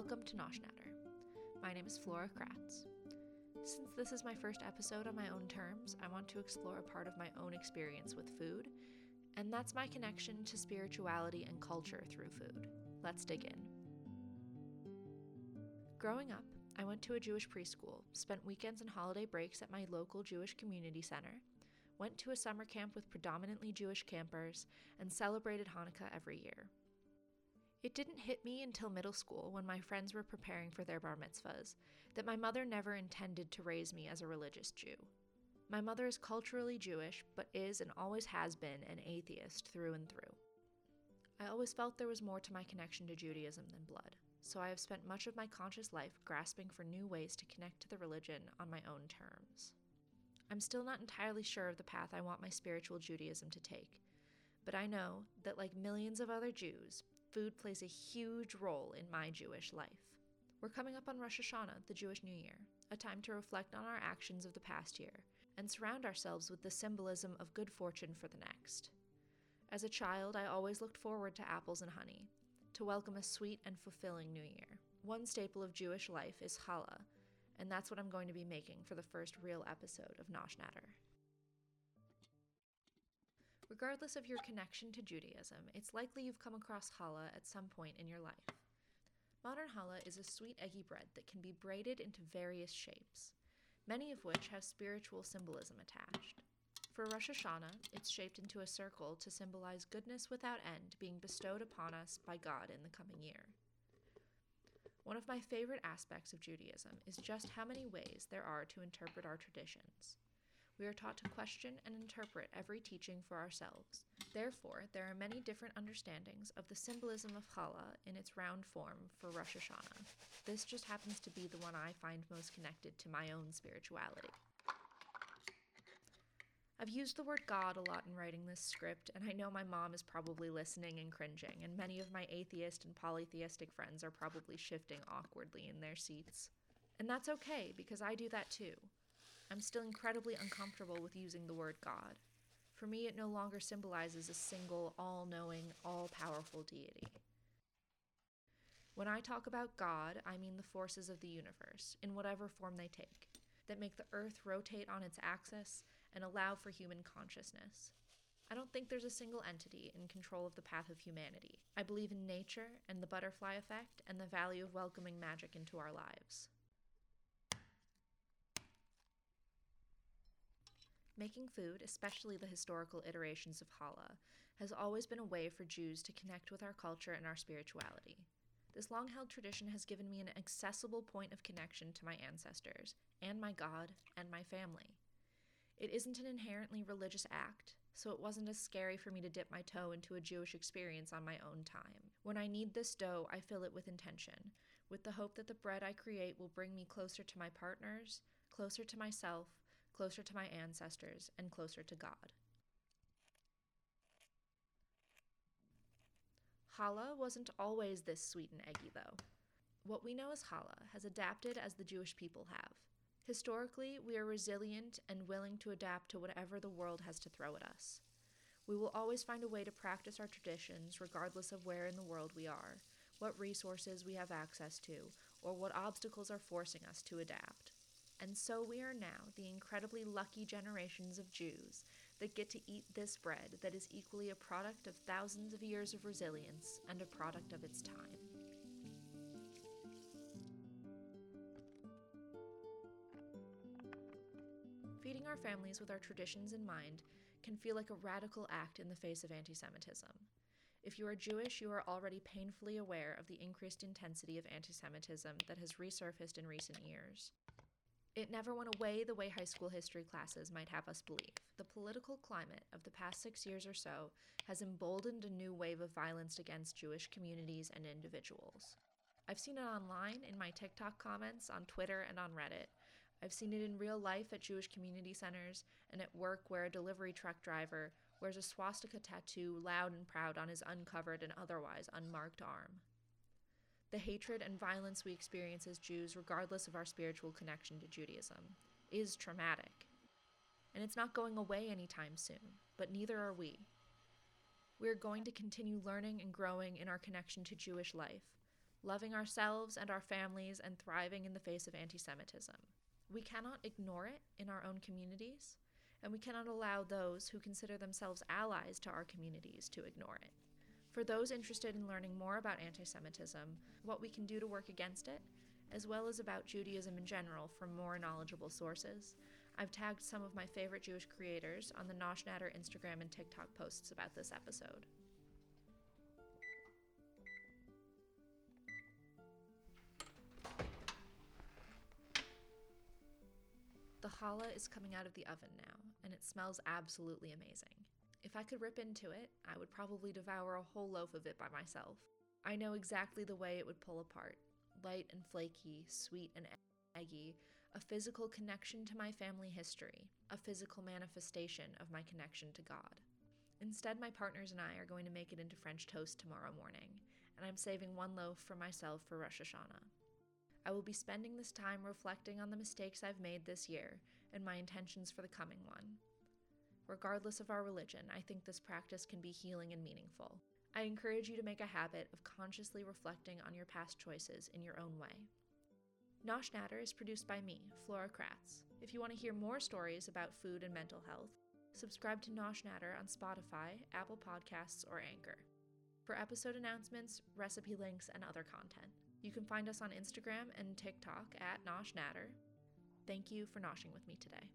Welcome to Noshnatter. My name is Flora Kraatz. Since this is my first episode on my own terms, I want to explore a part of my own experience with food, and that's my connection to spirituality and culture through food. Let's dig in. Growing up, I went to a Jewish preschool, spent weekends and holiday breaks at my local Jewish community center, went to a summer camp with predominantly Jewish campers, and celebrated Hanukkah every year. It didn't hit me until middle school when my friends were preparing for their bar mitzvahs that my mother never intended to raise me as a religious Jew. My mother is culturally Jewish, but is and always has been an atheist through and through. I always felt there was more to my connection to Judaism than blood, so I have spent much of my conscious life grasping for new ways to connect to the religion on my own terms. I'm still not entirely sure of the path I want my spiritual Judaism to take, but I know that, like millions of other Jews, food plays a huge role in my Jewish life. We're coming up on Rosh Hashanah, the Jewish New Year, a time to reflect on our actions of the past year and surround ourselves with the symbolism of good fortune for the next. As a child, I always looked forward to apples and honey, to welcome a sweet and fulfilling New Year. One staple of Jewish life is challah, and that's what I'm going to be making for the first real episode of Noshnatter. Regardless of your connection to Judaism, it's likely you've come across challah at some point in your life. Modern challah is a sweet eggy bread that can be braided into various shapes, many of which have spiritual symbolism attached. For Rosh Hashanah, it's shaped into a circle to symbolize goodness without end being bestowed upon us by God in the coming year. One of my favorite aspects of Judaism is just how many ways there are to interpret our traditions we are taught to question and interpret every teaching for ourselves. Therefore, there are many different understandings of the symbolism of challah in its round form for Rosh Hashanah. This just happens to be the one I find most connected to my own spirituality. I've used the word God a lot in writing this script, and I know my mom is probably listening and cringing, and many of my atheist and polytheistic friends are probably shifting awkwardly in their seats. And that's okay, because I do that too. I'm still incredibly uncomfortable with using the word God. For me, it no longer symbolizes a single, all knowing, all powerful deity. When I talk about God, I mean the forces of the universe, in whatever form they take, that make the earth rotate on its axis and allow for human consciousness. I don't think there's a single entity in control of the path of humanity. I believe in nature and the butterfly effect and the value of welcoming magic into our lives. Making food, especially the historical iterations of challah, has always been a way for Jews to connect with our culture and our spirituality. This long held tradition has given me an accessible point of connection to my ancestors, and my God, and my family. It isn't an inherently religious act, so it wasn't as scary for me to dip my toe into a Jewish experience on my own time. When I knead this dough, I fill it with intention, with the hope that the bread I create will bring me closer to my partners, closer to myself, closer to my ancestors, and closer to God. Challah wasn't always this sweet and eggy, though. What we know as challah has adapted as the Jewish people have. Historically, we are resilient and willing to adapt to whatever the world has to throw at us. We will always find a way to practice our traditions regardless of where in the world we are, what resources we have access to, or what obstacles are forcing us to adapt. And so we are now the incredibly lucky generations of Jews that get to eat this bread that is equally a product of thousands of years of resilience and a product of its time. Feeding our families with our traditions in mind can feel like a radical act in the face of anti Semitism. If you are Jewish, you are already painfully aware of the increased intensity of anti Semitism that has resurfaced in recent years. It never went away the way high school history classes might have us believe. The political climate of the past six years or so has emboldened a new wave of violence against Jewish communities and individuals. I've seen it online in my TikTok comments, on Twitter, and on Reddit. I've seen it in real life at Jewish community centers and at work where a delivery truck driver wears a swastika tattoo loud and proud on his uncovered and otherwise unmarked arm. The hatred and violence we experience as Jews, regardless of our spiritual connection to Judaism, is traumatic. And it's not going away anytime soon, but neither are we. We are going to continue learning and growing in our connection to Jewish life, loving ourselves and our families and thriving in the face of anti Semitism. We cannot ignore it in our own communities, and we cannot allow those who consider themselves allies to our communities to ignore it. For those interested in learning more about anti Semitism, what we can do to work against it, as well as about Judaism in general from more knowledgeable sources, I've tagged some of my favorite Jewish creators on the Nosh Natter Instagram and TikTok posts about this episode. The challah is coming out of the oven now, and it smells absolutely amazing. If I could rip into it, I would probably devour a whole loaf of it by myself. I know exactly the way it would pull apart light and flaky, sweet and eggy, a physical connection to my family history, a physical manifestation of my connection to God. Instead, my partners and I are going to make it into French toast tomorrow morning, and I'm saving one loaf for myself for Rosh Hashanah. I will be spending this time reflecting on the mistakes I've made this year and my intentions for the coming one. Regardless of our religion, I think this practice can be healing and meaningful. I encourage you to make a habit of consciously reflecting on your past choices in your own way. Nosh Natter is produced by me, Flora Kraatz. If you want to hear more stories about food and mental health, subscribe to Nosh Natter on Spotify, Apple Podcasts, or Anchor. For episode announcements, recipe links, and other content. You can find us on Instagram and TikTok at Nosh Natter. Thank you for noshing with me today.